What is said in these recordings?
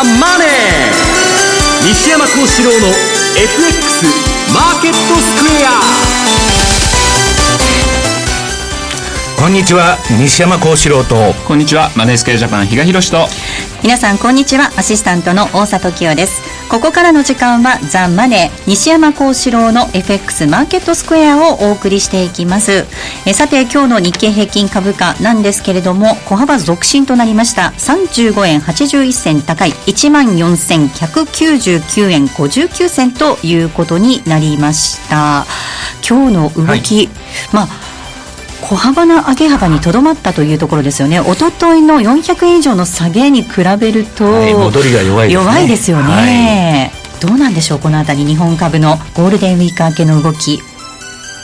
ザ・マネー」西山幸四郎の FX マーケットスクエア。こんにちは西山幸四郎と。こんにちはマネースクエアジャパン比嘉宏と。皆さんこんにちはアシスタントの大里清ですここからの時間はザ・マネー西山幸四郎の FX マーケットスクエアをお送りしていきます。えさて今日の日経平均株価なんですけれども小幅続伸となりました。35円81銭高い。1万4199円59銭ということになりました。今日の動き、はい、まあ小幅な上げ幅にとどまったというところですよね、おとといの400円以上の下げに比べると、はい、戻りが弱いです、ね、弱いですよね、はい、どうなんでしょう、このあたり、日本株のゴールデンウィーク明けの動き。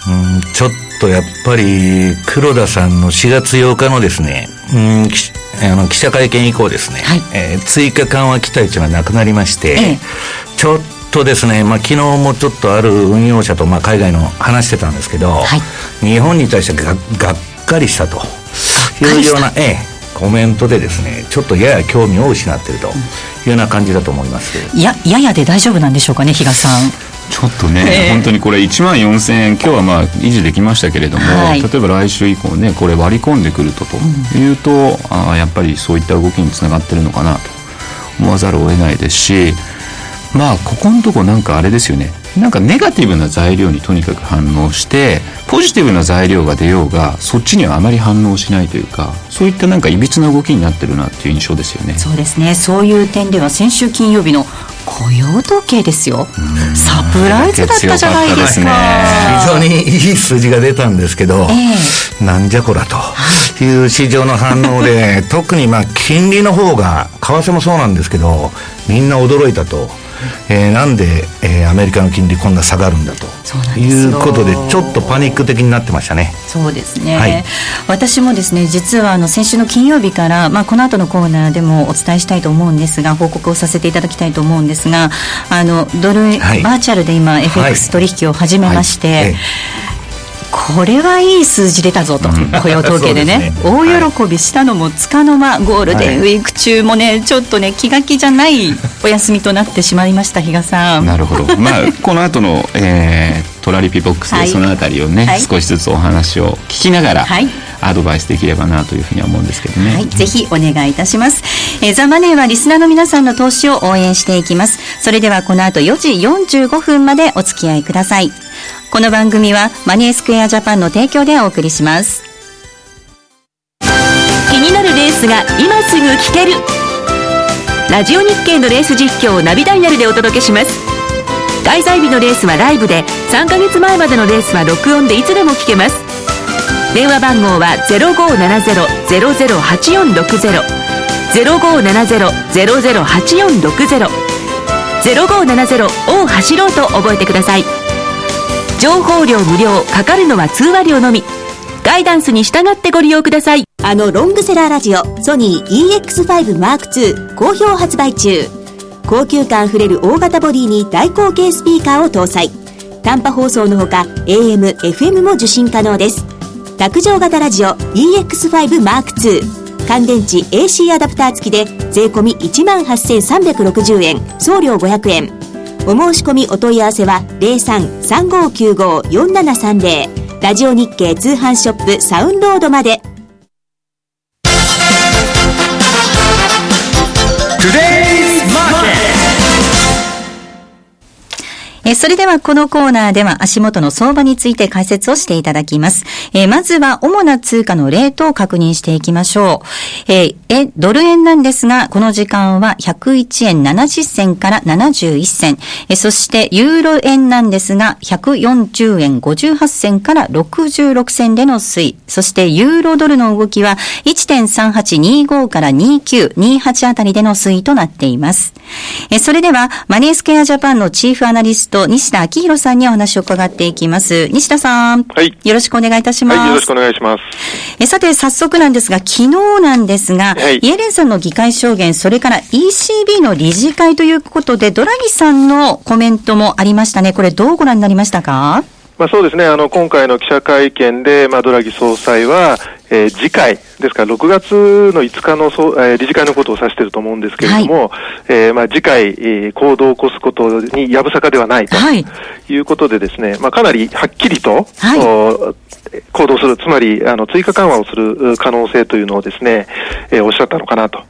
うんちょっとやっぱり黒田さんの4月8日のですね、うんあの記者会見以降ですね、はい、えー、追加緩和期待値がなくなりまして、ええ、ちょっとですね、まあ、昨日もちょっとある運用者と、まあ、海外の話してたんですけど、はい、日本に対してががっかりしたと。いうような、ええ、コメントでですねちょっとやや興味を失っているというような感じだと思います、やややで大丈夫なんでしょうかね比嘉さん。ちょっとね、えー、本当にこれ1万4000円今日はまあ維持できましたけれども、はい、例えば来週以降ねこれ割り込んでくるとというと、うん、あやっぱりそういった動きにつながってるのかなと思わざるを得ないですしまあここのとこなんかあれですよね。なんかネガティブな材料にとにかく反応してポジティブな材料が出ようがそっちにはあまり反応しないというかそういったなんかいびつな動きになってるなっていう印象ですよね。そうですね。そういう点では先週金曜日の雇用統計ですよ。サプライズだったじゃないですか、非常にいい数字が出たんですけど、えー、なんじゃこらという市場の反応で 特にまあ金利の方が為替もそうなんですけどみんな驚いたと。えー、なんで、えー、アメリカの金利こんな下がるんだということでちょっとパニック的になってましたね。そうですね、はい、私もですね実はあの先週の金曜日から、まあ、この後のコーナーでもお伝えしたいと思うんですが報告をさせていただきたいと思うんですがあのドル、はい、バーチャルで今 FX 取引を始めまして、はいこれはいい数字出たぞと、雇用統計でね。ね、大喜びしたのもつかの間、ゴールデンウィーク中もね、ちょっとね、気が気じゃないお休みとなってしまいました、比嘉さん。なるほど、まあ、この後の、えー、トラリピボックスでそのあたりをね、はい、少しずつお話を聞きながら、はい、アドバイスできればなというふうには思うんですけどね、はい、ぜひお願いいたします、えー、ザ・マネーはリスナーの皆さんの投資を応援していきます。それではこの後4時45分までお付き合いくださいこの番組はマネースクエアジャパンの提供でお送りします。気になるレースが今すぐ聞ける。ラジオ日経のレース実況をナビダイヤルでお届けします。開催日のレースはライブで3ヶ月前までのレースは録音でいつでも聞けます。電話番号は0570-008460 0570-008460 0570を走ろうと覚えてください。情報量無料かかるのは通話料のみ。ガイダンスに従ってご利用ください。あのロングセラーラジオソニー EX5M2 好評発売中。高級感あふれる大型ボディに大口径スピーカーを搭載。短波放送のほか AM、FM も受信可能です。卓上型ラジオ EX5M2 乾電池 AC アダプター付きで税込1万8360円。送料500円。お申し込みお問い合わせは0335954730ラジオ日経通販ショップサウンロードまで。えそれではこのコーナーでは足元の相場について解説をしていただきます。えまずは主な通貨のレートを確認していきましょう。ええ、ドル円なんですが、この時間は101円70銭から71銭。えそしてユーロ円なんですが、140円58銭から66銭での推移。そしてユーロドルの動きは1.3825から2928あたりでの推移となっています。えそれでは、マネースケアジャパンのチーフアナリストと西田明宏さんにお話を伺っていきます。西田さん。はい。よろしくお願いいたします。はい、よろしくお願いします。えさて、早速なんですが、昨日なんですが、はい、イエレンさんの議会証言、それから ECB の理事会ということで、ドラギさんのコメントもありましたね。これどうご覧になりましたか？まあ、そうですね、あの今回の記者会見で、まあ、ドラギ総裁は、えー、次回、ですから6月の5日のそ、えー、理事会のことを指していると思うんですけれども、はい、えー、まあ、次回、えー、行動を起こすことにやぶさかではないとい。うことでですね、はい、まあ、かなりはっきりと、はい、行動する、つまりあの追加緩和をする可能性というのをですね、えー、おっしゃったのかなと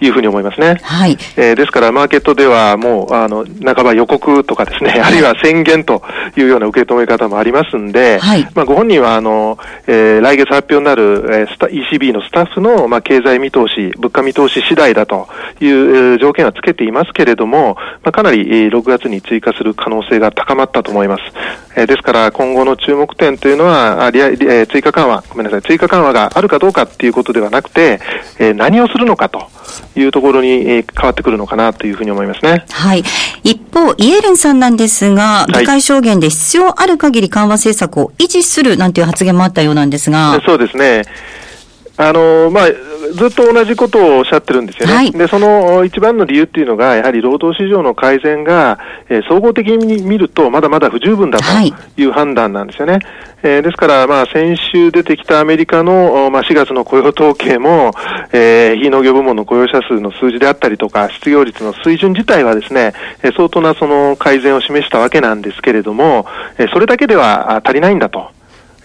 いうふうに思いますね。はい。えー、ですから、マーケットではもう、あの、半ば予告とかですね、あるいは宣言というような受け止め方もありますんで、はい、まあ、ご本人は、あの、えー、来月発表になる、えー、スタ ECB のスタッフの、まあ、経済見通し、物価見通し次第だという、条件はつけていますけれども、まあ、かなり、えー、6月に追加する可能性が高まったと思います。えー、ですから、今後の注目点というのは、あえー、追加緩和、ごめんなさい、追加緩和があるかどうかっていうことではなくて、えー、何をするのかと。いうところに、えー、変わってくるのかなというふうに思いますね。はい。一方、イエレンさんなんですが、議会証言で必要ある限り緩和政策を維持するなんていう発言もあったようなんですが。そうですね。あのまあ、ずっと同じことをおっしゃってるんですよね、はい、でその一番の理由っていうのが、やはり労働市場の改善が、えー、総合的に見ると、まだまだ不十分だという判断なんですよね。はい、えー、ですから、まあ、先週出てきたアメリカの、まあ、4月の雇用統計も、えー、非農業部門の雇用者数の数字であったりとか、失業率の水準自体はですね、え相当なその改善を示したわけなんですけれども、えそれだけでは足りないんだと。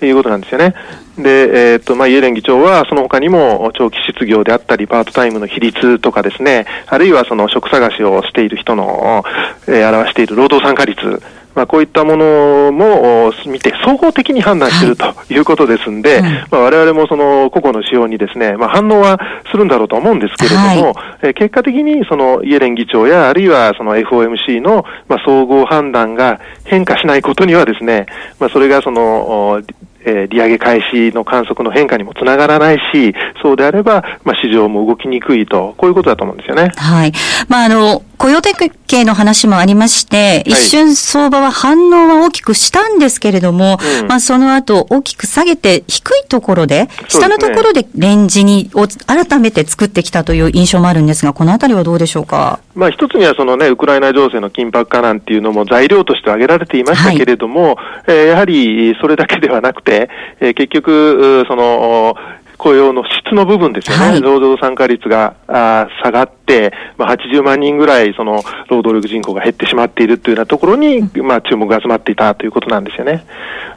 いうことなんですよね。で、えー、っと、まあ、イエレン議長は、その他にも、長期失業であったり、パートタイムの比率とかですね、あるいはその職探しをしている人の、えー、表している労働参加率、まあ、こういったものも見て、総合的に判断しているとい。うことですんで、はい、まあ、我々もその個々の仕様にですね、まあ、反応はするんだろうと思うんですけれども、はい、え結果的にそのイエレン議長や、あるいはその FOMC の、まあ、総合判断が変化しないことにはですね、まあ、それがその、えー、利上げ開始の観測の変化にもつながらないし、そうであれば、まあ、市場も動きにくいと、こういうことだと思うんですよね。はい。まあ、あの、雇用統計の話もありまして、一瞬相場は反応は大きくしたんですけれども、はい、まあ、その後大きく下げて、低いところで、下のところでレンジに、を改めて作ってきたという印象もあるんですが、このあたりはどうでしょうか？まあ、一つにはそのね、ウクライナ情勢の緊迫化なんていうのも材料として挙げられていましたけれども、はい、えー、やはりそれだけではなくて、えー、結局、その、雇用の質の部分ですよね、はい、労働参加率があ下がって、まあ、80万人ぐらいその労働力人口が減ってしまっているというようなところに、まあ、注目が集まっていたということなんですよね。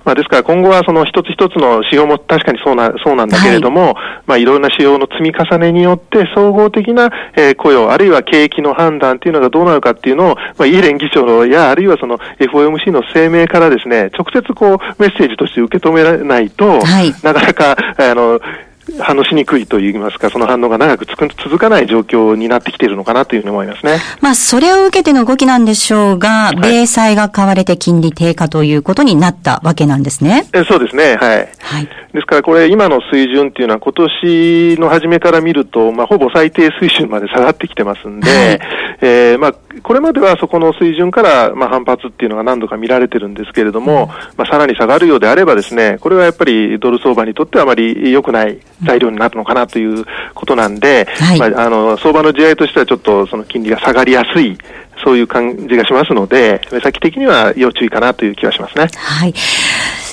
まあ、ですから今後はその一つ一つの指標も確かにそうなそうなんだけれども、はい、まあ、いろんな指標の積み重ねによって総合的な、えー、雇用、あるいは景気の判断というのがどうなるかっていうのを、まあ、イエレン議長のや、あるいはその FOMC の声明からですね、直接こうメッセージとして受け止められないと、はい、なかなか、あの、反応しにくいといいますか、その反応が長く続かない状況になってきているのかなというふうに思いますね。まあ、それを受けての動きなんでしょうが、はい、米債が買われて金利低下ということになったわけなんですね。えそうですね、はい。はい、ですから、これ、今の水準っていうのは、今年の初めから見ると、まあ、ほぼ最低水準まで下がってきてますんで、はい、えー、まあ、これまではそこの水準から、まあ、反発っていうのが何度か見られてるんですけれども、うん、まあ、さらに下がるようであればですね、これはやっぱりドル相場にとってはあまり良くない材料になるのかなということなんで、はい、まあ、あの相場の地合いとしてはちょっとその金利が下がりやすい、そういう感じがしますので、目先的には要注意かなという気がしますね。はい。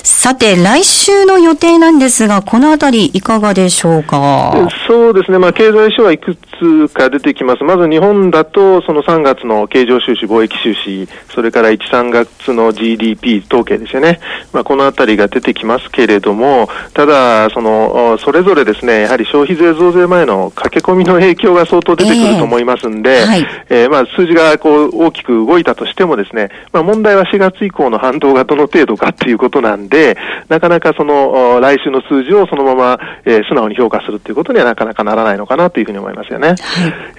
さて、来週の予定なんですが、このあたりいかがでしょうか？そうですね、まあ、経済書はいくつか出てきます。まず日本だと、その3月の経常収支、貿易収支、それから1、3月の GDP 統計ですよね。まあ、このあたりが出てきますけれども、ただ、その、それぞれですね、やはり消費税増税前の駆け込みの影響が相当出てくると思いますんで、えーはい、えー、まあ、数字がこう大きく動いたとしてもですね、まあ、問題は4月以降の反動がどの程度かっていうことなんで、なかなかその、来週の数字をそのまま、えー、素直に評価するということにはなかなかならないのかなというふうに思いますよね。はい、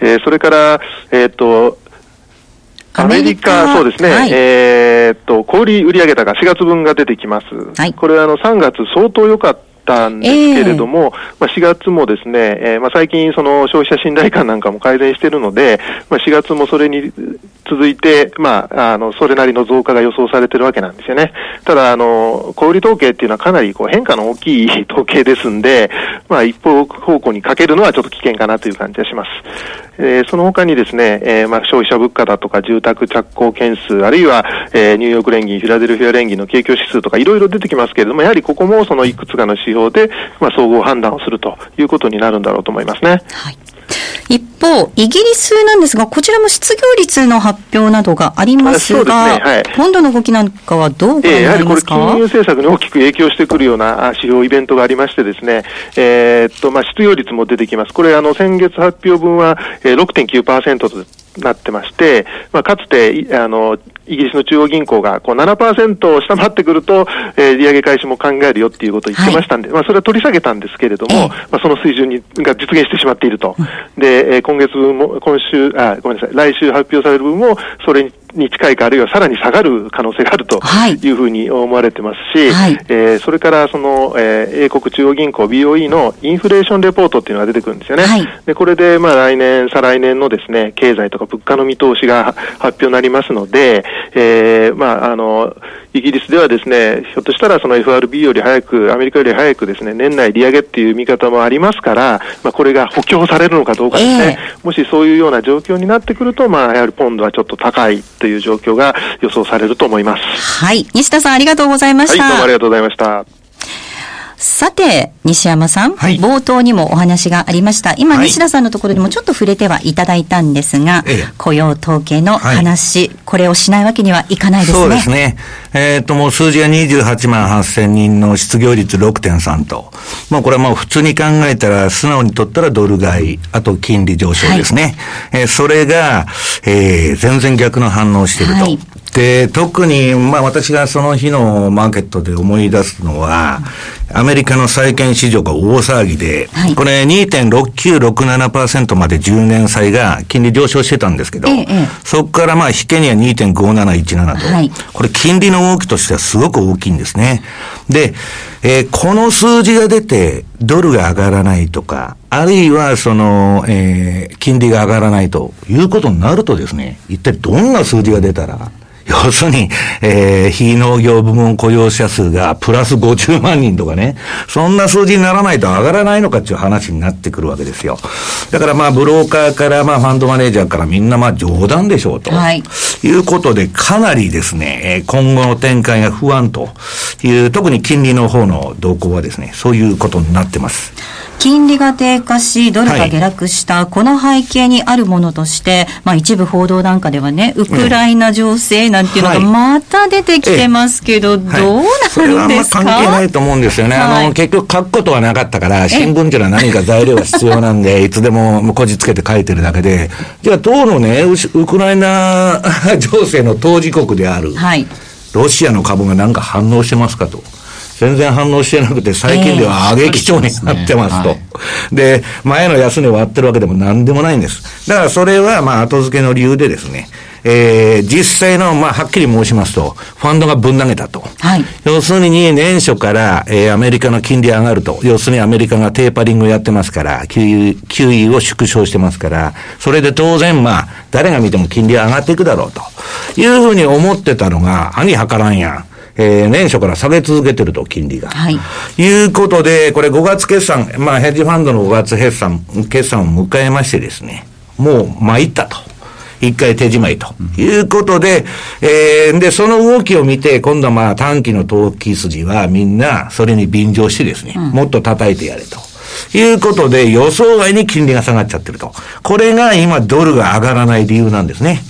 えー、それから、えっ、と、アメリカ、そうですね、はい、えっと、小売売上高4月分が出てきます。はい、これあの3月相当良かったったんですけれども、えー、まあ、4月もですね、えー、まあ、最近その消費者信頼感なんかも改善しているので、まあ、4月もそれに続いて、まあ、あの、それなりの増加が予想されてるわけなんですよね。ただ、あの、小売統計っていうのはかなりこう変化の大きい 統計ですんで、まあ、一方方向にかけるのはちょっと危険かなという感じがします。えー、その他にですね、えー、まあ、消費者物価だとか住宅着工件数、あるいは、えー、ニューヨーク連銀、フィラデルフィア連銀の景況指数とかいろいろ出てきますけれども、やはりここもそのいくつかの指標で、まあ、総合判断をするということになるんだろうと思いますね。はい一方、イギリスなんですが、こちらも失業率の発表などがありますが、ねはい、ポンドの動きなんかはどうご覧になりますか、えー、やはりこれ、金融政策に大きく影響してくるような指標、イベントがありましてですね、えー、っと、まあ、失業率も出てきます。これ、あの、先月発表分は、えー、6.9%となってまして、まあ、かつて、あの、イギリスの中央銀行がこう7%を下回ってくると、えー、利上げ開始も考えるよっていうことを言ってましたんで、はい、まあ、それは取り下げたたんですけれども、えー、まあ、その水準にが実現してしまっていると。で、えー、今月分も、今週、あ、ごめんなさい、来週発表される分も、それにに近いか、あるいはさらに下がる可能性があるとい。うふうに思われてますし、はい、えー、それからその、えー、英国中央銀行 BOE のインフレーションレポートっていうのが出てくるんですよね。はい、でこれで、まあ、来年、再来年のですね、経済とか物価の見通しが発表になりますので、えー、まあ、あの、イギリスではですね、ひょっとしたらその FRB より早く、アメリカより早くですね、年内利上げっていう見方もありますから、まあ、これが補強されるのかどうかですね、えー、もしそういうような状況になってくると、まあ、やはりポンドはちょっと高いという状況が予想されると思います。はい。西田さんありがとうございました。はい、どうもありがとうございました。さて、西山さん、はい、冒頭にもお話がありました。今、はい、西田さんのところでもちょっと触れてはいただいたんですが、ええ、雇用統計の話、はい、これをしないわけにはいかないですね。そうですね。えっ、ー、と、もう数字が28万8000人の失業率6.3と。まあこれはもう普通に考えたら、素直にとったらドル買い、あと金利上昇ですね。はい、えー、それが、えー、全然逆の反応していると。で、特に、まあ私がその日のマーケットで思い出すのは、アメリカの債券市場が大騒ぎで、はい、これ2.6967%まで10年債が金利上昇してたんですけど、ええ、そこからまあ引けには2.5717と、はい、これ金利の動きとしてはすごく大きいんですね。で、えー、この数字が出て、ドルが上がらないとか、あるいはその、えー、金利が上がらないということになるとですね、一体どんな数字が出たら、要するに、えー、非農業部門雇用者数がプラス50万人とかね、そんな数字にならないと上がらないのかっていう話になってくるわけですよ。だからまあ、ブローカーからまあ、ファンドマネージャーからみんなまあ、冗談でしょうと。はい。いうことで、かなりですね、今後の展開が不安という、特に金利の方の動向はですね、そういうことになってます。金利が低下し、ドルが下落した、はい、この背景にあるものとして、まあ一部報道なんかではね、ウクライナ情勢なんていうのがまた出てきてますけど、どうなんですか、関係ないと思うんですよね。あの、結局書くことはなかったから、新聞っていうのは何か材料が必要なんで、いつでもこじつけて書いてるだけで、じゃあ当のね、ウクライナ 情勢の当事国である、はい、ロシアの株が何か反応してますかと。全然反応してなくて、最近では上げ基調になってますと。で、前の安値を割ってるわけでも何でもないんです。だからそれは、まあ、後付けの理由でですね、えー、実際の、まあ、はっきり申しますと、ファンドがぶん投げたと。はい。要するに、年初から、えー、アメリカの金利上がると。要するにアメリカがテーパリングやってますから、QE、QE を縮小してますから、それで当然、まあ、誰が見ても金利上がっていくだろうと。いうふうに思ってたのが、兄計らんやん。えー、年初から下げ続けてると、金利が。はい。いうことで、これ5月決算、まあ、ヘッジファンドの5月決算、決算を迎えましてですね、もう参ったと。一回手仕まいということで、えー、で、その動きを見て、今度はまあ短期の投機筋はみんなそれに便乗してですね、うん、もっと叩いてやれと。いうことで予想外に金利が下がっちゃってると。これが今ドルが上がらない理由なんですね。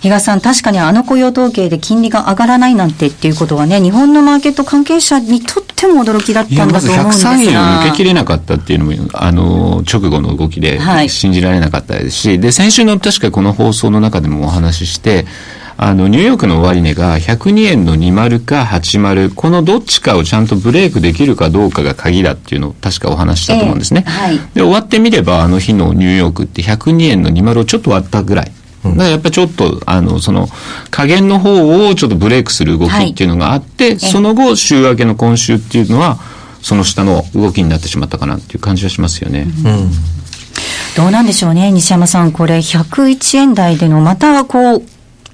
比嘉さん、確かにあの雇用統計で金利が上がらないなんてっていうことはね、日本のマーケット関係者にとっても驚きだったんだと思うんですが。103円を抜けきれなかったっていうのも、あの、直後の動きで信じられなかったですし、はい、で、先週の確かこの放送の中でもお話しして、あの、ニューヨークの終値が102円の20か80、このどっちかをちゃんとブレイクできるかどうかが鍵だっていうのを確かお話したと思うんですね。えーはい、で、終わってみればあの日のニューヨークって102円の20をちょっと割ったぐらい。だからやっぱりちょっと、あの、その、加減の方をちょっとブレイクする動きっていうのがあって、はい、その後、週明けの今週っていうのは、その下の動きになってしまったかなっていう感じはしますよね。うん、どうなんでしょうね、西山さん。これ、101円台での、また、こう、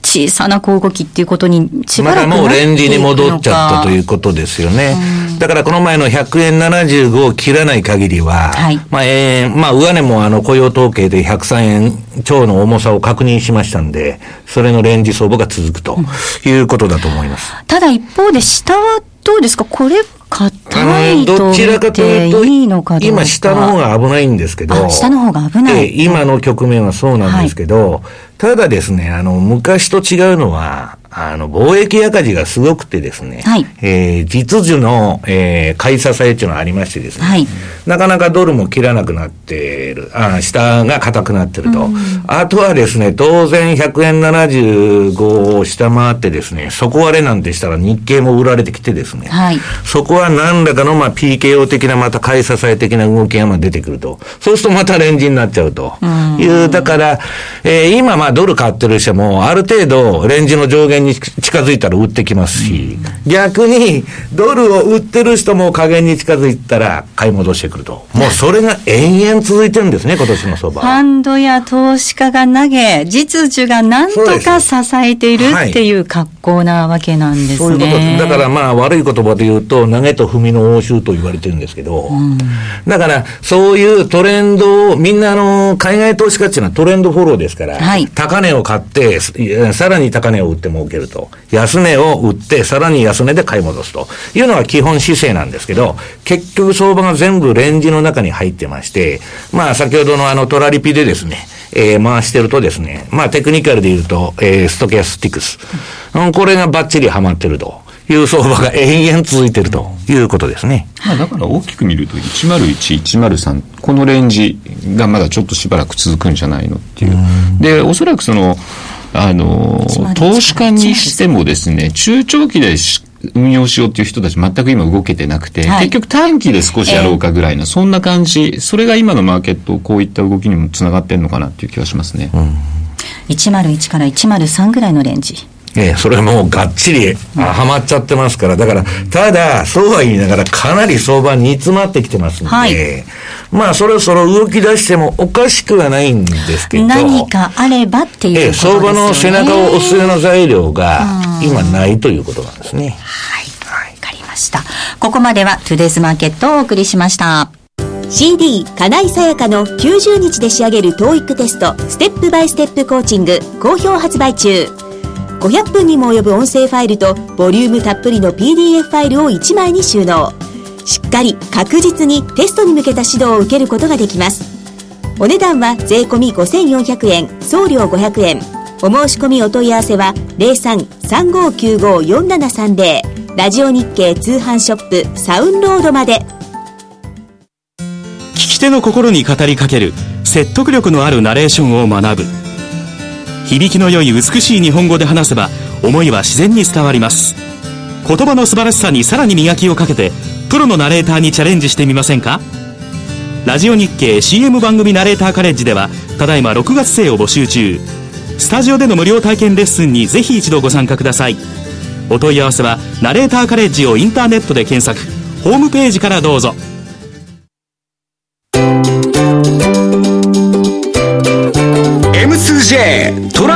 小さな小動きっていうことにしばらくまだもうレンジに戻っちゃったということですよね。だからこの前の100円75を切らない限りは、はい、まあ、えー、まあ、上値もあの雇用統計で103円超の重さを確認しましたんで、それのレンジ相場が続くということだと思います。うん、ただ一方で下はどうですか？これ硬いとどちらかというと、いいのか今下の方が危ないんですけど、下の方が危ない。今の局面はそうなんですけど、はい、ただですね、あの、昔と違うのは、あの、貿易赤字がすごくてですね、はい、えー、実需の、えー、買い支えっていうのがありましてですね、はい、なかなかドルも切らなくなっている、あ下が硬くなってると、うん、あとはですね、当然100円75を下回ってですね、底割れなんてしたら日経も売られてきてですね、はい、そこは何らかのまあ PKO 的なまた買い支え的な動きがまあ出てくると、そうするとまたレンジになっちゃうと。いう、うだから、えー、今まあドル買ってる人もある程度レンジの上限に近づいたら売ってきますし、逆にドルを売ってる人も加減に近づいたら買い戻してくると。もうそれが延々続いてるんですね、今年の相場。ファンドや投資家が投げ、実需が何とか支えているっていう格好なわけなんですね。そういうことだからまあ悪い言葉で言うと、投げと踏みの応酬と言われてるんですけど、うん、だからそういうトレンドを、みんなあの、海外投資家っていうのはトレンドフォローですから、はい、高値を買って、さらに高値を売って儲けると。安値を売って、さらに安値で買い戻すというのが基本姿勢なんですけど、結局相場が全部レンジの中に入ってまして、まあ先ほどのあのトラリピでですね、えー、回してるとですね、まあテクニカルで言うと、えー、ストキャスティクス。うん、これがバッチリハマってると。いう相場が延々続いているということですね。まあ、だから大きく見ると、101、103、このレンジがまだちょっとしばらく続くんじゃないのっていう。うで、おそらくその、あの、投資家にしてもですね、中長期で運用しようっていう人たち全く今動けてなくて、はい、結局短期で少しやろうかぐらいの、そんな感じ、それが今のマーケット、こういった動きにもつながってるのかなっていう気がしますね。うん、101から103ぐらいのレンジ。ええ、それはもうがっちりはまっちゃってますから、だから、ただ、そうは言いながらかなり相場煮詰まってきてますんで、はい、まあ、そろそろ動き出してもおかしくはないんですけど、何かあればっていうことですよね。相場の背中を押すような材料が今ないということなんですね。はい。わかりました。ここまではトゥデイズマーケットをお送りしました。CD 金井さやかの90日で仕上げる TOEIC テストステップバイステップコーチング好評発売中500分にも及ぶ音声ファイルとボリュームたっぷりの PDF ファイルを1枚に収納。しっかり確実にテストに向けた指導を受けることができます。お値段は税込5400円送料500円。お申し込みお問い合わせは0335954730ラジオ日経通販ショップサウンロードまで。聞き手の心に語りかける説得力のあるナレーションを学ぶ。響きの良い美しい日本語で話せば思いは自然に伝わります。言葉の素晴らしさにさらに磨きをかけてプロのナレーターにチャレンジしてみませんか？ラジオ日経 CM 番組ナレーターカレッジではただいま6月生を募集中。スタジオでの無料体験レッスンにぜひ一度ご参加ください。お問い合わせはナレーターカレッジをインターネットで検索。ホームページからどうぞ。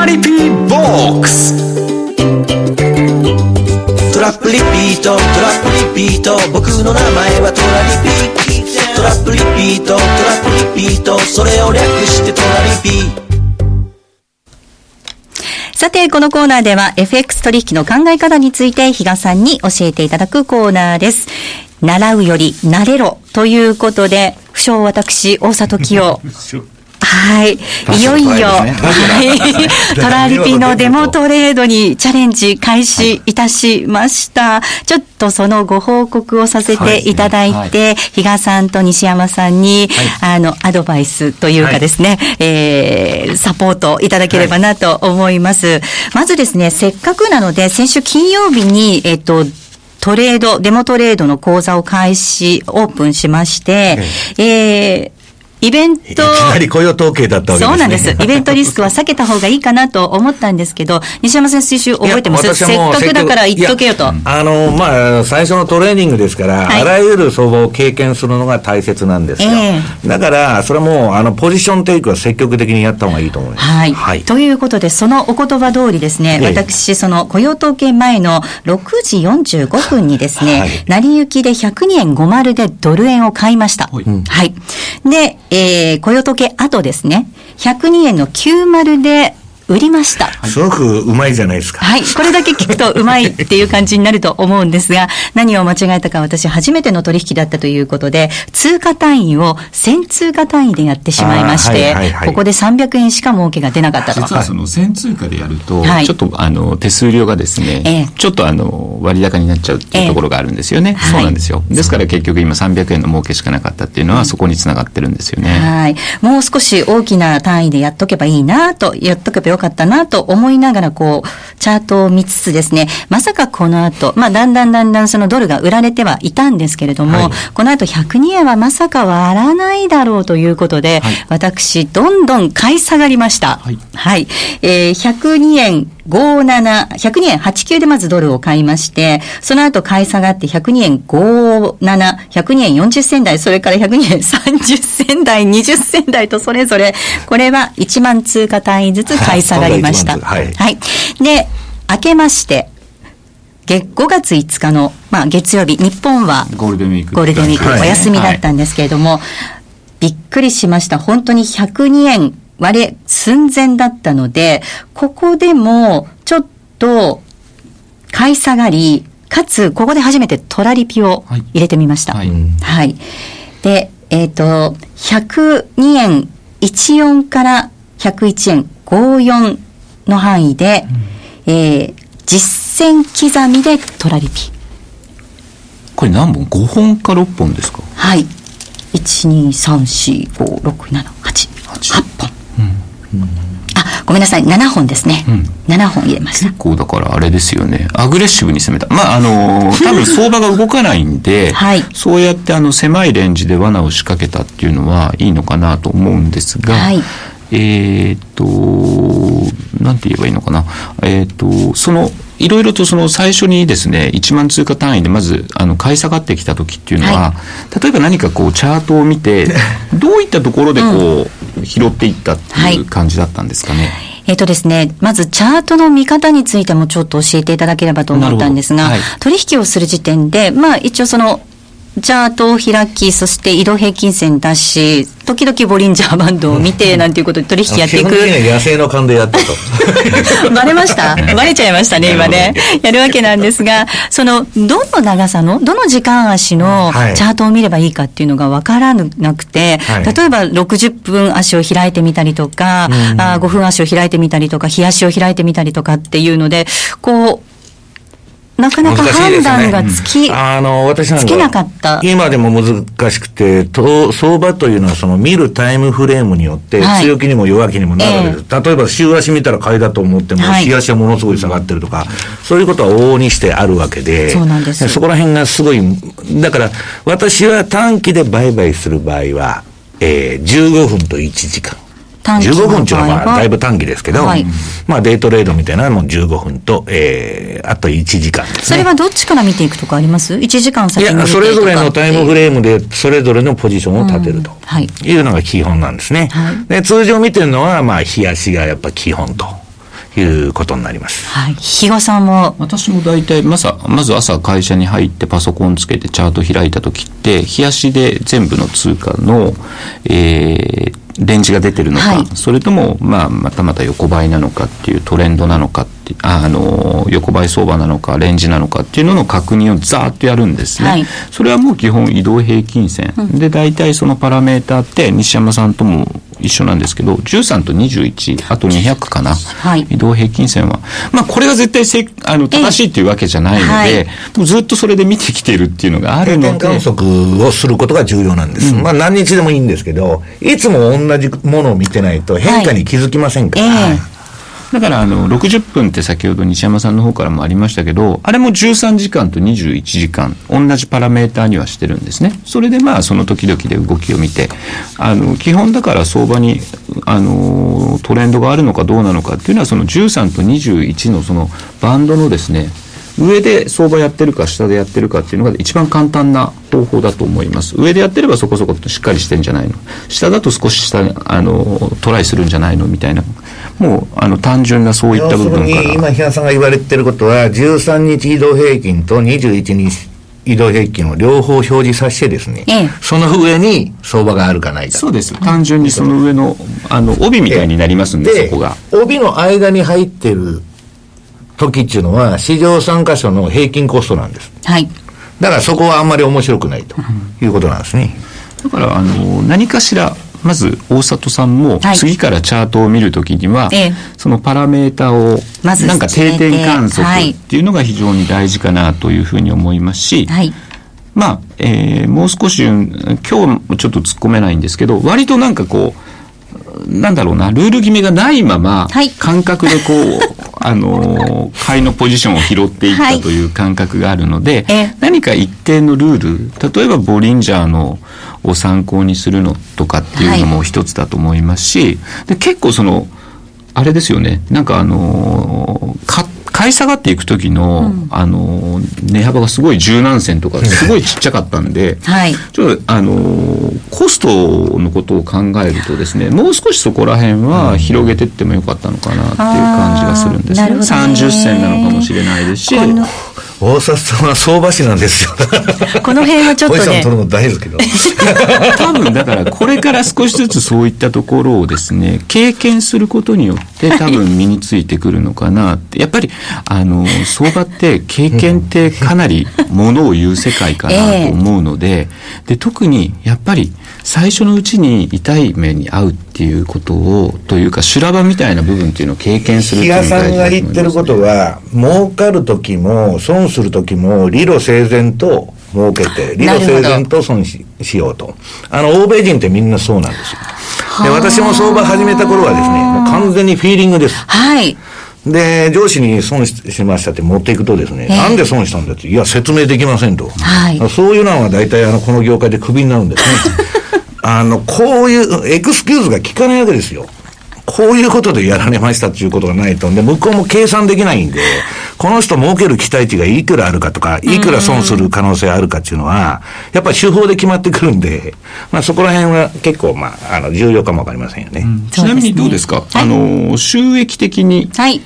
リピーボックストラップリピートトラップリピート僕の名前はトラリピトラップリピートトラップリピートそれを略してトラリピさて、このコーナーでは FX 取引の考え方について比嘉さんに教えていただくコーナーです。習うより慣れろということで、不肖私、大里清。はい。いよいよ、はい。トラリピのデモトレードにチャレンジ開始いたしました。ちょっとそのご報告をさせていただいて、比嘉さんと西山さんに、あの、アドバイスというかですね、えー、サポートいただければなと思います。まずですね、せっかくなので、先週金曜日に、えっと、トレード、デモトレードの講座を開始、オープンしまして、えーイベント。いきなり雇用統計だったわけですね。そうなんです。イベントリスクは避けた方がいいかなと思ったんですけど、西山先生、覚えてます？せっかくだから言っとけよと。あの、まあ、最初のトレーニングですから、はい、あらゆる相場を経験するのが大切なんですよ。えー、だから、それはもう、あの、ポジションテイクは積極的にやった方がいいと思います。はい。はい、ということで、そのお言葉通りですね、私、その雇用統計前の6時45分にですね、はい、成り行きで102円50でドル円を買いました。はい。はい、で、えー、雇用時計後ですね、102円の90で売りました。すごくうまいじゃないですか。はい。これだけ聞くとうまいっていう感じになると思うんですが、何を間違えたか私初めての取引だったということで、通貨単位を1000通貨単位でやってしまいまして、はいはいはい、ここで300円しか儲けが出なかったと。実はその1000通貨でやると、はい、ちょっとあの手数料がですね、えー、ちょっとあの割高になっちゃうっていうところがあるんですよね。えー、そうなんですよ。ですから結局今300円の儲けしかなかったっていうのはそこにつながってるんですよね。はい。もう少し大きな単位でやっとけばいいなと、やっとけばよかったなと思思いながらこう、チャートを見つつですね、まさかこの後、まあ、だんだんだんだんそのドルが売られてはいたんですけれども、はい、この後102円はまさか割らないだろうということで、はい、私、どんどん買い下がりました。はい。はい、えー、102円57、102円89でまずドルを買いまして、その後買い下がって102円57、102円40銭台、それから102円30銭台、20銭台とそれぞれ、これは1万通貨単位ずつ買い下がりました。はい。はい。で、明けまして、5月5日の、まあ、月曜日、日本はゴールデンウィーク。ゴールデンウィーク、お休みだったんですけれども、はい、びっくりしました。本当に102円割れ寸前だったので、ここでもちょっと買い下がり、かつ、ここで初めてトラリピを入れてみました。はい。はい、で、えっ、ー、と、102円14から101円54の範囲で、うん、えー、実践刻みでトラリピ。これ何本 ?5 本か6本ですか？はい。1、2、3、4、5、6、7、8、8本。あごめんなさい。7本ですね、うん、7本入れました。結構だからあれですよね。アグレッシブに攻めた。まああの 多分相場が動かないんで、はい、そうやってあの狭いレンジで罠を仕掛けたっていうのはいいのかなと思うんですが、はい、えっ、となんて言えばいいのかな。えっ、ー、とそのいろいろとその最初にですね、1万通貨単位でまず、あの、買い下がってきた時っていうのは、はい、例えば何かこう、チャートを見て、どういったところでこう、うん、拾っていったっていう感じだったんですかね。はい。えっ、とですね、まずチャートの見方についてもちょっと教えていただければと思ったんですが、はい、取引をする時点で、まあ一応そのチャートを開き、そして移動平均線出し、時々ボリンジャーバンドを見て、なんていうことで取引やっていく。基本的には野生の勘でやったと。バレました？バレちゃいましたね、今ね。やるわけなんですが、その、どの長さの、どの時間足のチャートを見ればいいかっていうのがわからなくて、はい、例えば60分足を開いてみたりとか、うん、あ5分足を開いてみたりとか、日足を開いてみたりとかっていうので、こう、なかなか判断がつき、ねうん、あの、私なんか、なかった。今でも難しくて、と相場というのはその見るタイムフレームによって、強気にも弱気にもなるわけです。はい、例えば、週足見たら買いだと思っても、はい、日足はものすごい下がってるとか、そういうことは往々にしてあるわけで、そうなんです。そこら辺がすごい、だから、私は短期で売買する場合は、えー、15分と1時間。15分っていうのはまあだいぶ短期ですけど、はい、まあデイトレードみたいなのも15分と、えー、あと1時間ですね。それはどっちから見ていくとかあります ?1 時間先にいや、それぞれのタイムフレームでそれぞれのポジションを立てるというのが基本なんですね。はい、で通常見てるのは、まあ、日足がやっぱ基本と。いうことになります。はい。比嘉さんも。私も大体、まず、まず朝会社に入ってパソコンつけてチャート開いた時って、日足で全部の通貨の、えー、レンジが出てるのか、はい、それとも、まあ、またまた横ばいなのかっていうトレンドなのかってあ、あの横ばい相場なのかレンジなのかっていうのの確認をざーっとやるんですね、はい、それはもう基本移動平均線、うん、で大体そのパラメーターって西山さんとも一緒なんですけど13と21あと200かな、はい、移動平均線は。まあこれが絶対せあの正しいっていうわけじゃないので、はい、ずっとそれで見てきてるっていうのがあるので。観測をすることが重要なんです、うん、まあ何日でもいいんですけどいつも同じものを見てないと変化に気づきませんから、はいえ。ーだからあの60分って先ほど西山さんの方からもありましたけどあれも13時間と21時間同じパラメーターにはしてるんですね。それでまあその時々で動きを見てあの基本だから相場にあのトレンドがあるのかどうなのかっていうのはその13と21のそのバンドのですね上で相場やってるか下でやってるかっていうのが一番簡単な方法だと思います。上でやってればそこそことしっかりしてんじゃないの。下だと少し下あのトライするんじゃないのみたいな。もうあの単純なそういった部分から。今日野さんが言われてることは13日移動平均と21日移動平均を両方表示させてですね、ええ、その上に相場があるかないか。そうです。単純にその上のあの帯みたいになりますんで、そこが。帯の間に入ってる時っていうのは、市場参加者の平均コストなんです。はい。だからそこはあんまり面白くないということなんですね。だから、あの、何かしら、まず大里さんも次からチャートを見るときには、はい、そのパラメータをなんか定点観測っていうのが非常に大事かなというふうに思いますし、はい、まあ、えー、もう少し今日ちょっと突っ込めないんですけど割となんかこうなんだろうな、ルール決めがないまま、感覚でこう、あの、買いのポジションを拾っていったという感覚があるので、はい、何か一定のルール、例えばボリンジャーのを参考にするのとかっていうのも一つだと思いますし、で結構その、あれですよね、なんかあの、買っ買い下がっていく時の、うん、あの値幅がすごい十何銭とかすごいちっちゃかったんで、はい、ちょっとあのコストのことを考えるとですねもう少しそこら辺は広げてってもよかったのかなっていう感じがするんですね。ね30銭なのかもしれないですし。大札さんは相場師なんですよ。この辺はちょっとね。取るの大ですけど。多分だからこれから少しずつそういったところをですね、経験することによって多分身についてくるのかなって。やっぱり、あの、相場って経験ってかなりものを言う世界かなと思うので、で、特にやっぱり最初のうちに痛い目に遭うっていうことを、というか修羅場みたいな部分っていうのを経験するっていうのが大事だと思います、ね。さんが言ってることは、儲かる時も損する時も理路整然と儲けて、理路整然と損ししようと。あの、欧米人ってみんなそうなんですよ。で、私も相場始めた頃はですね、もう完全にフィーリングです。はい。で、上司に損しましたって持っていくとですね、えー、なんで損したんだって、いや、説明できませんと。はい。そういうのは大体あの、この業界でクビになるんですね。あの、こういうエクスキューズが効かないわけですよ。こういうことでやられましたっていうことがないと。で、向こうも計算できないんで、この人儲ける期待値がいくらあるかとか、いくら損する可能性あるかっていうのは、やっぱり手法で決まってくるんで、まあそこら辺は結構、まあ、あの、重要かもわかりませんよね。うん、ちなみにどうですか、あの、収益的に。はい。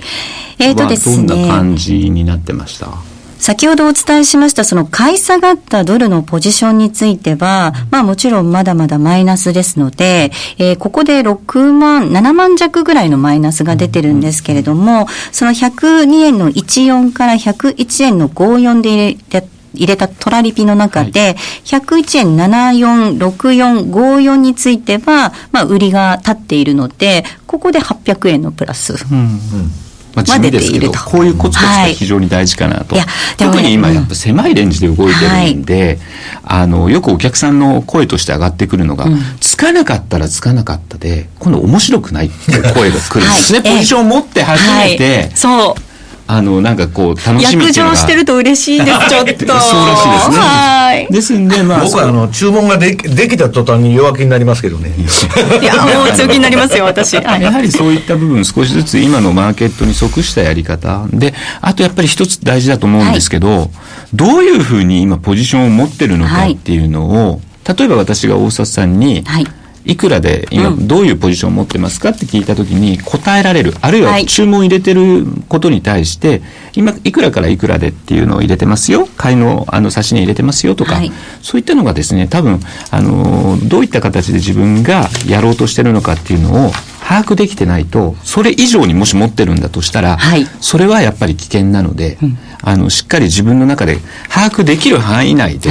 えっ、ー、とですね。どんな感じになってました？先ほどお伝えしました、その買い下がったドルのポジションについては、まあもちろんまだまだマイナスですので、えー、ここで6万、7万弱ぐらいのマイナスが出てるんですけれども、その102円の14から101円の54で入れ、入れたトラリピの中で、はい、101円74、64、54については、まあ、売りが立っているので、ここで800円のプラス。うんうんまあ、地味ですけどこういうコツコツが非常に大事かなと、はい、特に今やっぱ狭いレンジで動いてるんで、うん。あのよくお客さんの声として上がってくるのが、うん、つかなかったらつかなかったで今度面白くないっていう声が来るんですね、はい、ポジションを持って初めて、そうあの、なんかこう、楽しみっていうのが。してると嬉しいです、ちょっと。そうらしいですね。はい。ですんで、まあ。僕は、あの、注文ができできた途端に弱気になりますけどね。いや、もう強気になりますよ、私。やはりそういった部分、少しずつ今のマーケットに即したやり方。で、あとやっぱり一つ大事だと思うんですけど、はい、どういうふうに今ポジションを持ってるのかっていうのを、はい、例えば私が大里さんに、はいいくらで今どういうポジションを持ってますかって聞いたときに答えられる、あるいは注文入れてることに対して、今いくらからいくらでっていうのを入れてますよ、買いのあの差し値入れてますよとか、はい、そういったのがですね、多分、あの、どういった形で自分がやろうとしてるのかっていうのを把握できてないと、それ以上にもし持ってるんだとしたら、はい、それはやっぱり危険なので、うん、あの、しっかり自分の中で把握できる範囲内で、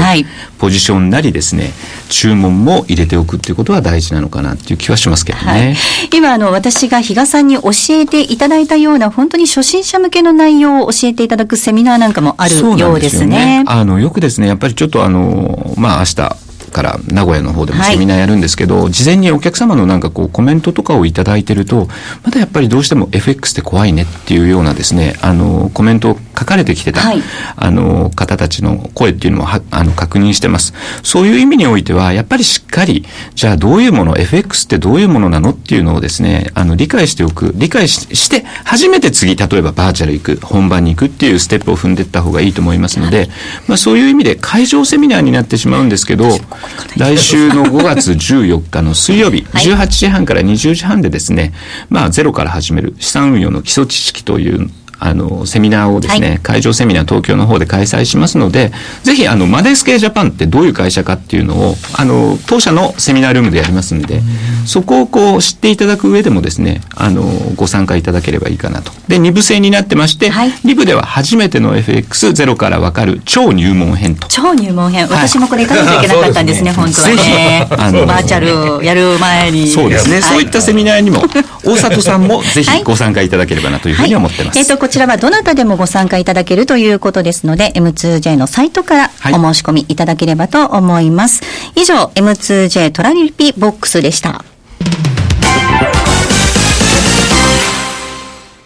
ポジションなりですね、注文も入れておくっていうことは大事なのかなっていう気はしますけどね。はい、今、あの、私が比嘉さんに教えていただいたような、本当に初心者向けの内容を教えていただくセミナーなんかもあるようですね。すよね。あの、よくですね、やっぱりちょっとあの、まあ、明日、から名古屋の方でもセミナーやるんですけど、はい、事前にお客様のなんかこうコメントとかをいただいてると、まだやっぱりどうしても FX って怖いねっていうようなですね、あの、コメントを書かれてきてた、はい、あの、方たちの声っていうのもはあの確認してます。そういう意味においては、やっぱりしっかり、じゃあどういうもの、FX ってどういうものなのっていうのをですね、あの、理解しておく、理解して、初めて次、例えばバーチャル行く、本番に行くっていうステップを踏んでいった方がいいと思いますので、まあそういう意味で会場セミナーになってしまうんですけど、来週の5月14日の水曜日、18時半から20時半でですね、まあゼロから始める資産運用の基礎知識というあの、セミナーをですね、はい、会場セミナー東京の方で開催しますので、ぜひ、あの、マネースケージャパンってどういう会社かっていうのを、あの、当社のセミナールームでやりますんで、そこをこう知っていただく上でもですね、あの、ご参加いただければいいかなと。で、2部制になってまして、はい、2部では初めての FX ゼロからわかる超入門編と。超入門編。私もこれ行かないといけなかったんですね、本当はね。あの、バーチャルやる前に。そうですね、そういったセミナーにも、大里さんもぜひご参加いただければなというふうに思ってます。えっ、と、こちらはどなたでももご参加いただけるということですので、M2J のサイトからお申し込みいただければと思います。はい、以上、M2J トラリピボックスでした。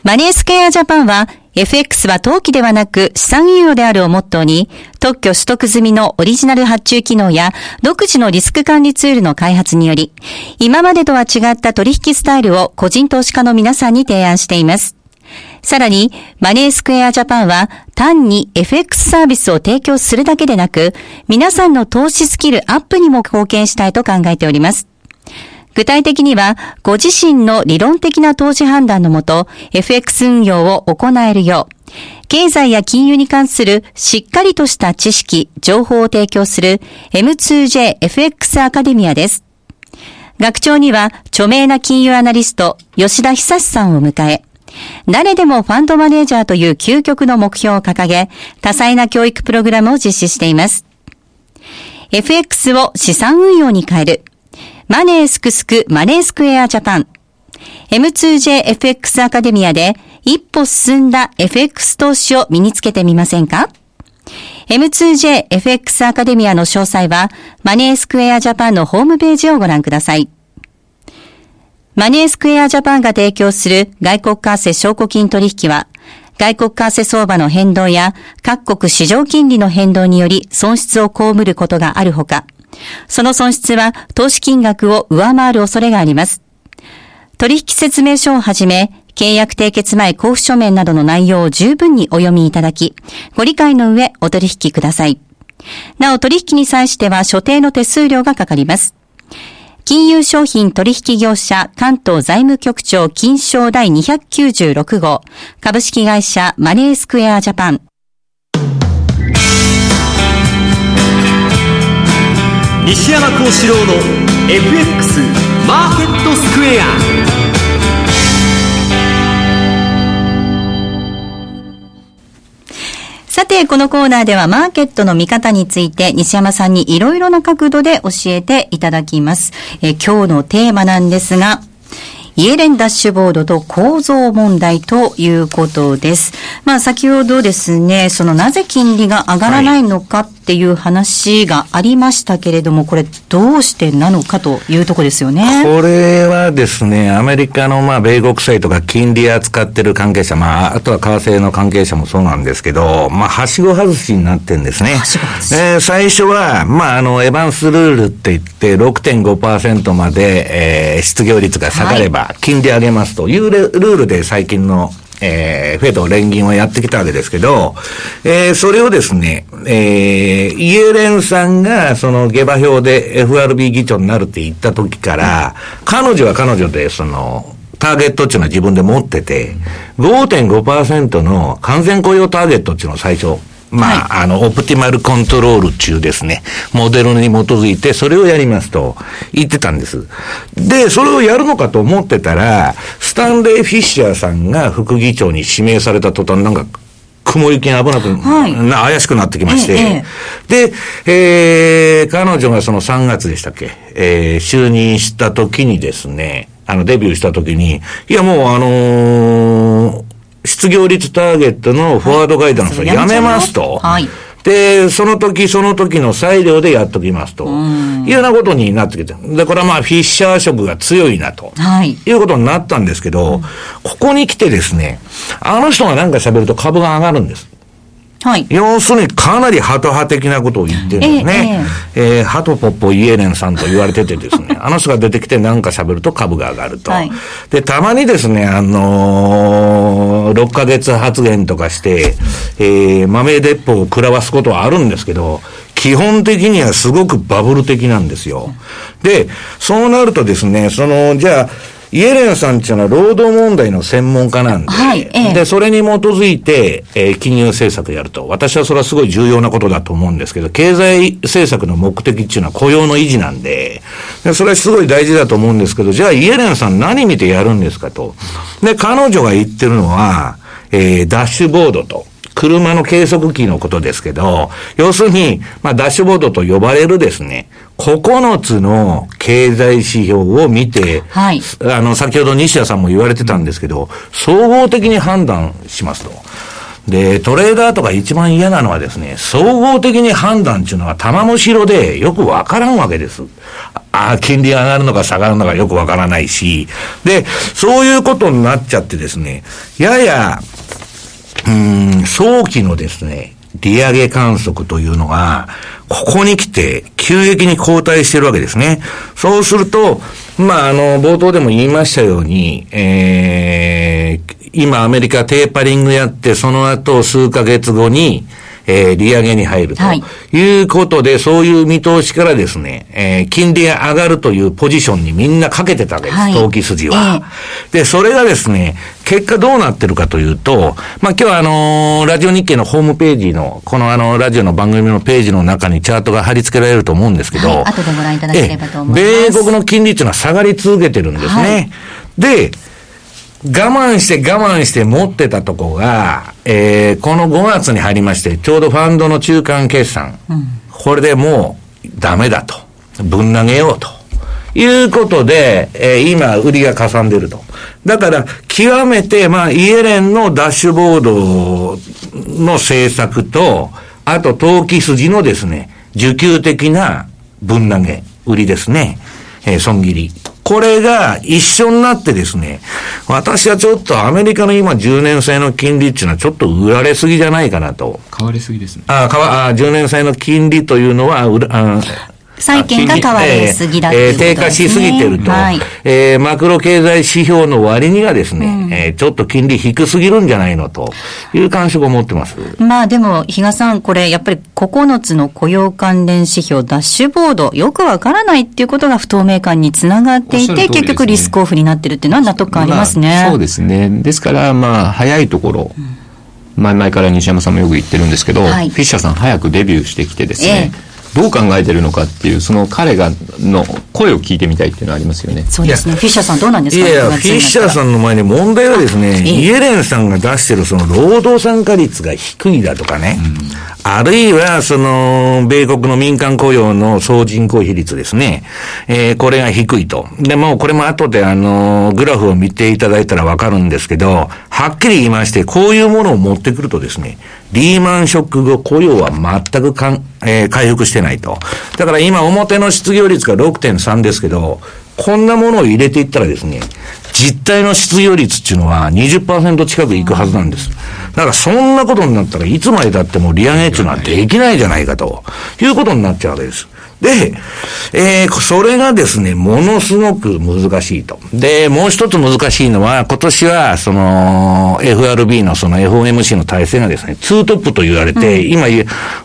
マネースケアジャパンは FX は投機ではなく資産運用であるをモットーに、特許取得済みのオリジナル発注機能や独自のリスク管理ツールの開発により、今までとは違った取引スタイルを個人投資家の皆さんに提案しています。さらに、マネースクエアジャパンは単に FX サービスを提供するだけでなく、皆さんの投資スキルアップにも貢献したいと考えております。具体的には、ご自身の理論的な投資判断のもと、FX 運用を行えるよう、経済や金融に関するしっかりとした知識、情報を提供する M2JFX アカデミアです。学長には著名な金融アナリスト吉田久さんを迎え、誰でもファンドマネージャーという究極の目標を掲げ、多彩な教育プログラムを実施しています。FX を資産運用に変える。マネースクスクマネースクエアジャパン。M2JFX アカデミアで一歩進んだ FX 投資を身につけてみませんか ?M2JFX アカデミアの詳細はマネースクエアジャパンのホームページをご覧ください。マネースクエアジャパンが提供する外国為替証拠金取引は、外国為替相場の変動や各国市場金利の変動により損失を被ることがあるほか、その損失は投資金額を上回る恐れがあります。取引説明書をはじめ、契約締結前交付書面などの内容を十分にお読みいただき、ご理解の上お取引ください。なお取引に際しては所定の手数料がかかります。金融商品取引業者関東財務局長金賞第296号。株式会社マネースクエアジャパン。西山幸四郎の FX マーケットスクエア。さて、このコーナーではマーケットの見方について西山さんにいろいろな角度で教えていただきます。え今日のテーマなんですが、イエレンダッシュボードと構造問題ということです。まあ先ほどですね、そのなぜ金利が上がらないのかっていう話がありましたけれども、これどうしてなのかというとこですよね。これはですね、アメリカのまあ米国債とか金利扱ってる関係者、まああとは為替の関係者もそうなんですけど、まあはしご外しになってんですね。えー、最初は、まああのエヴァンスルールって言って6.5%まで、えー、失業率が下がれば、はい金利上げますというルールで最近のえー、フェド連銀はやってきたわけですけど、えー、それをですね、えー、イエレンさんが、その下馬評で FRB 議長になるって言った時から、彼女は彼女で、その、ターゲットっていうのは自分で持ってて、5.5%の完全雇用ターゲットっていうのを最初、まあ、はい、あの、オプティマルコントロール中ですね、モデルに基づいて、それをやりますと言ってたんです。で、それをやるのかと思ってたら、スタンレー・フィッシャーさんが副議長に指名された途端、なんか、雲行きが危なく、はい、な怪しくなってきまして、ええ、で、えー、彼女がその3月でしたっけ、えー、就任した時にですね、あの、デビューした時に、いやもうあのー失業率ターゲットのフォワードガイダンスをやめますと。はい。で、その時その時の裁量でやっときますと。いうようなことになってきて。で、これはまあ、フィッシャー色が強いなと。はい。いうことになったんですけど、ここに来てですね、あの人が何か喋ると株が上がるんです。はい。要するにかなりハト派的なことを言ってるんですね。えー、えー、ハトポッポイエレンさんと言われててですね、あの人が出てきて何か喋ると株が上がると。はい、で、たまにですね、あのー、6ヶ月発言とかして、えー、豆鉄砲を食らわすことはあるんですけど、基本的にはすごくバブル的なんですよ。で、そうなるとですね、その、じゃあ、イエレンさんっていうのは労働問題の専門家なんで、はい、ええ、で、それに基づいて、えー、金融政策やると。私はそれはすごい重要なことだと思うんですけど、経済政策の目的っていうのは雇用の維持なんで、でそれはすごい大事だと思うんですけど、じゃあイエレンさん何見てやるんですかと。で、彼女が言ってるのは、えー、ダッシュボードと。車の計測器のことですけど、要するに、まあ、ダッシュボードと呼ばれるですね、9つの経済指標を見て、はい、あの、先ほど西田さんも言われてたんですけど、総合的に判断しますと。で、トレーダーとか一番嫌なのはですね、総合的に判断っていうのは玉むしろでよくわからんわけです。ああ、金利上がるのか下がるのかよくわからないし、で、そういうことになっちゃってですね、やや、うん、早期のですね、利上げ観測というのが、ここに来て急激に後退してるわけですね。そうすると、まあ、あの、冒頭でも言いましたように、えー、今アメリカテーパリングやって、その後数ヶ月後に、えー、利上げに入ると。い。うことで、はい、そういう見通しからですね、えー、金利が上がるというポジションにみんなかけてたわけです、はい、投機筋は、えー、で、それがですね、結果どうなってるかというと、まあ、今日はあのー、ラジオ日経のホームページの、このあの、ラジオの番組のページの中にチャートが貼り付けられると思うんですけど、はい、後でご覧いただければと思います。米国の金利っていうのは下がり続けてるんですね。で、我慢して我慢して持ってたとこが、えー、この5月に入りまして、ちょうどファンドの中間決算、うん、これでもうダメだと。ぶん投げようと。いうことで、えー、今、売りがかさんでると。だから、極めて、まあ、イエレンのダッシュボードの政策と、あと、投機筋のですね、受給的なぶん投げ、売りですね、えー、損切り。これが一緒になってですね、私はちょっとアメリカの今10年債の金利っていうのはちょっと売られすぎじゃないかなと。買われすぎですね。あ、買わ、あ、10年債の金利というのは、あ債券が変わりすぎだということですね。低下しすぎてると。はい、えー、マクロ経済指標の割にはですね、うん、えー、ちょっと金利低すぎるんじゃないのという感触を持ってます。まあでも、比嘉さん、これやっぱり9つの雇用関連指標、ダッシュボード、よくわからないっていうことが不透明感につながっていて、ね、結局リスクオフになってるっていうのは納得感ありますね。まあ、そうですね。ですから、まあ、早いところ、うん前々から西山さんもよく言ってるんですけど、はい、フィッシャーさん早くデビューしてきてですね、ええどう考えてるのかっていう、その彼がの声を聞いてみたいっていうのはありますよね。そうですね。フィッシャーさんどうなんですか？いやいや、フィッシャーさんの前に問題はですね、イエレンさんが出してるその労働参加率が低いだとかね、うん、あるいはその、米国の民間雇用の総人口比率ですね、えー、これが低いと。でも、これも後であの、グラフを見ていただいたらわかるんですけど、はっきり言いまして、こういうものを持ってくるとですね、リーマンショック後雇用は全くかん、えー、回復してないと。だから今表の失業率が6.3ですけど、こんなものを入れていったらですね、実態の失業率っていうのは20%近くいくはずなんです。だからそんなことになったらいつまで経っても利上げっていうのはできないじゃないかということになっちゃうわけです。で、えー、それがですね、ものすごく難しいと。で、もう一つ難しいのは、今年は、その、FRB のその FOMC の体制がですね、ツートップと言われて、うん、今、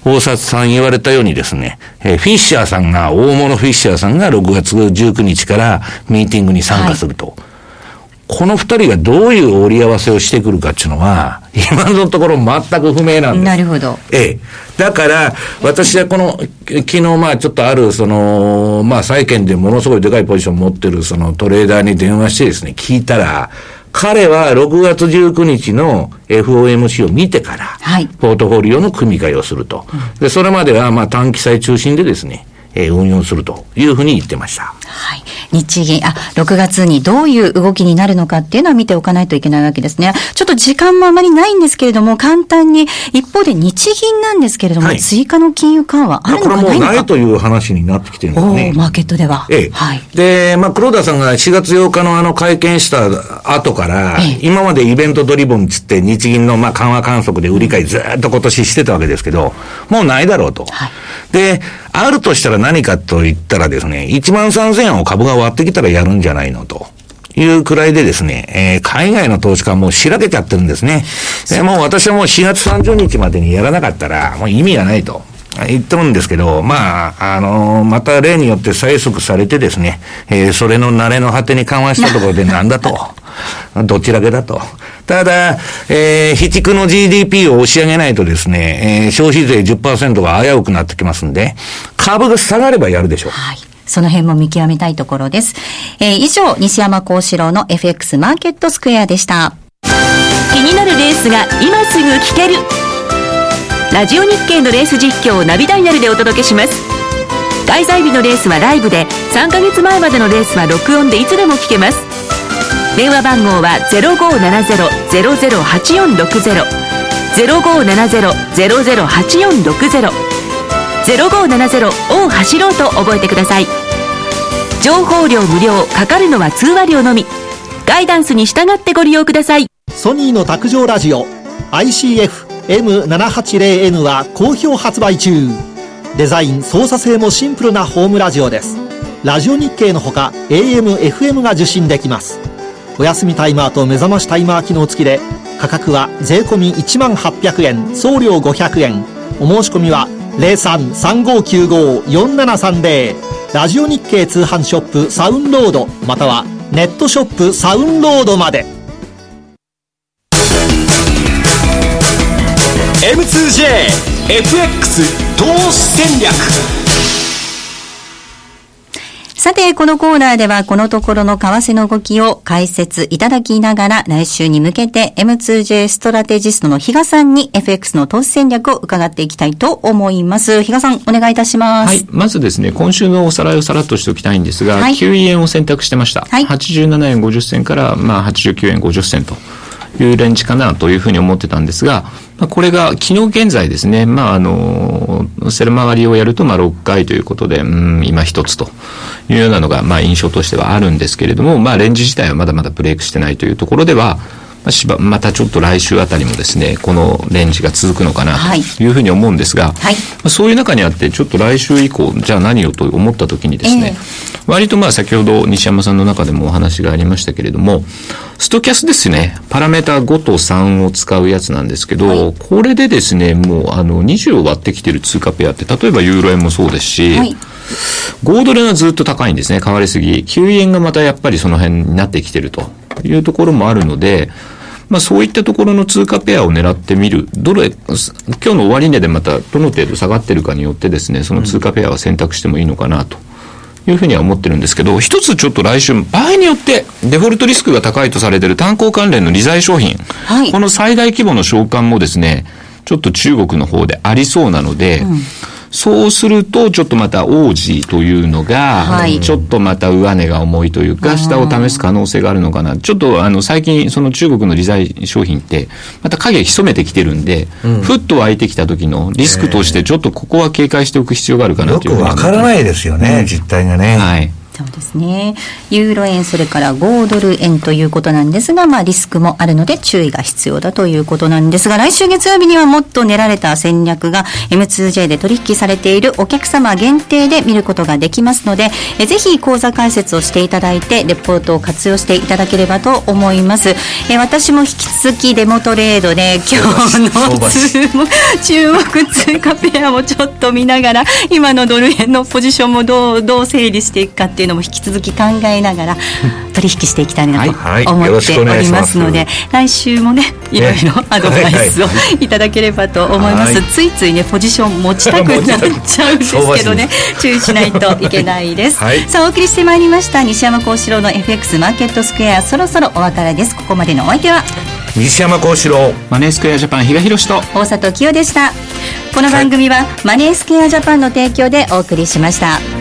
大札さん言われたようにですね、えー、フィッシャーさんが、大物フィッシャーさんが6月19日からミーティングに参加すると。はいこの二人がどういう折り合わせをしてくるかっていうのは、今のところ全く不明なんです。なるほど。ええ。だから、私はこの、昨日まあちょっとある、その、まあ債券でものすごいでかいポジションを持ってるそのトレーダーに電話してですね、聞いたら、彼は6月19日の FOMC を見てから、はい、ポートフォリオの組み替えをすると。で、それまではまあ短期債中心でですね、えー、運用するというふうに言ってました。はい。日銀、あ、6月にどういう動きになるのかっていうのは見ておかないといけないわけですね。ちょっと時間もあまりないんですけれども、簡単に、一方で日銀なんですけれども、はい、追加の金融緩和あるのかないのかこれもうないという話になってきてるんですね。マーケットでは。ええ。はい。で、まあ、黒田さんが4月8日のあの会見した後から、ええ、今までイベントドリブンつって日銀のまあ緩和観測で売り買いずっと今年してたわけですけど、もうないだろうと。はい、で、あるとしたら何かと言ったらですね、1万3000円を株が割ってきたらやるんじゃないのと。いうくらいでですね、えー、海外の投資家はもうしらけちゃってるんですね。でもう私はもう4月30日までにやらなかったら、もう意味がないと。言ってるんですけど、まあ、あのー、また例によって催促されてですね、えー、それの慣れの果てに緩和したところでなんだと。どちらけだと。ただ、えー、非畜の GDP を押し上げないとですね、えー、消費税10%が危うくなってきますんで、株が下がればやるでしょう。はい。その辺も見極めたいところです。えー、以上、西山幸四郎の FX マーケットスクエアでした。気になるレースが今すぐ聞ける。ラジオ日経のレース実況をナビダイヤルでお届けします。開催日のレースはライブで、3ヶ月前までのレースは録音でいつでも聞けます。電話番号は0570-008460 0570-008460 0570を走ろうと覚えてください。情報量無料かかるのは通話料のみ。ガイダンスに従ってご利用ください。ソニーの卓上ラジオ ICF-M780N は好評発売中。デザイン操作性もシンプルなホームラジオです。ラジオ日経のほか AM、FM が受信できます。お休みタイマーと目覚ましタイマー機能付きで価格は税込1万800円送料500円。お申し込みは0335954730ラジオ日経通販ショップサウンロードまたはネットショップサウンロードまで。M2JFX 投資戦略。さて、このコーナーではこのところの為替の動きを解説いただきながら来週に向けて M2J ストラテジストの比嘉さんに FX の投資戦略を伺っていきたいと思います。比嘉さん、お願いいたします。はい。まずですね、今週のおさらいをさらっとしておきたいんですが、はい、9円を選択してました。はい。87円50銭から、まあ、89円50銭と。いうレンジかなというふうに思ってたんですが、まあ、これが昨日現在ですね、まあ、あの、セル回りをやると、まあ、6回ということで、うん、今一つと。いうようなのが、まあ、印象としてはあるんですけれども、まあ、レンジ自体はまだまだブレイクしてないというところでは、ましばまたちょっと来週あたりもですねこのレンジが続くのかなとい。うふうに思うんですが、はい、まあ、そういう中にあってちょっと来週以降じゃあ何をと思った時にですね、えー、割とまあ先ほど西山さんの中でもお話がありましたけれどもストキャスですねパラメータ5と3を使うやつなんですけど、はい、これでですねもうあの20を割ってきてる通貨ペアって例えばユーロ円もそうですし、はい5ドルがずっと高いんですね、変わりすぎ。9円がまたやっぱりその辺になってきてるというところもあるので、まあそういったところの通貨ペアを狙ってみる。どれ、今日の終値でまたどの程度下がってるかによってですね、その通貨ペアは選択してもいいのかなと。いうふうには思ってるんですけど、一つちょっと来週、場合によってデフォルトリスクが高いとされている炭鉱関連の利財商品、はい、この最大規模の償還もですね、ちょっと中国の方でありそうなので、うんそうすると、ちょっとまた王子というのが、はい、ちょっとまた上値が重いというか、下を試す可能性があるのかな。ちょっとあの、最近、その中国の利財商品って、また影潜めてきてるんで、うん、ふっと湧いてきた時のリスクとして、ちょっとここは警戒しておく必要があるかなというよくわからないですよね、うん、実態がね。はい。そうですね。ユーロ円、それから5ドル円ということなんですが、まあリスクもあるので注意が必要だということなんですが、来週月曜日にはもっと練られた戦略が M2J で取引されているお客様限定で見ることができますので、えぜひ講座解説をしていただいて、レポートを活用していただければと思います。え私も引き続きデモトレードで今日の注目通貨ペアをちょっと見ながら、今のドル円のポジションもどう、どう整理していくかっていうのも引き続き考えながら 取引していきたいなと思っておりますので、来週もねいろいろアドバイスを いただければと思います、ついついねポジション持ちたくなっちゃうんですけどね 注意しないといけないです、さあお送りしてまいりました西山幸四郎の FX マーケットスクエアそろそろお別れです。ここまでのお相手は西山幸四郎。マネースクエアジャパン比嘉宏と大里清でした。この番組は、マネースクエアジャパンの提供でお送りしました。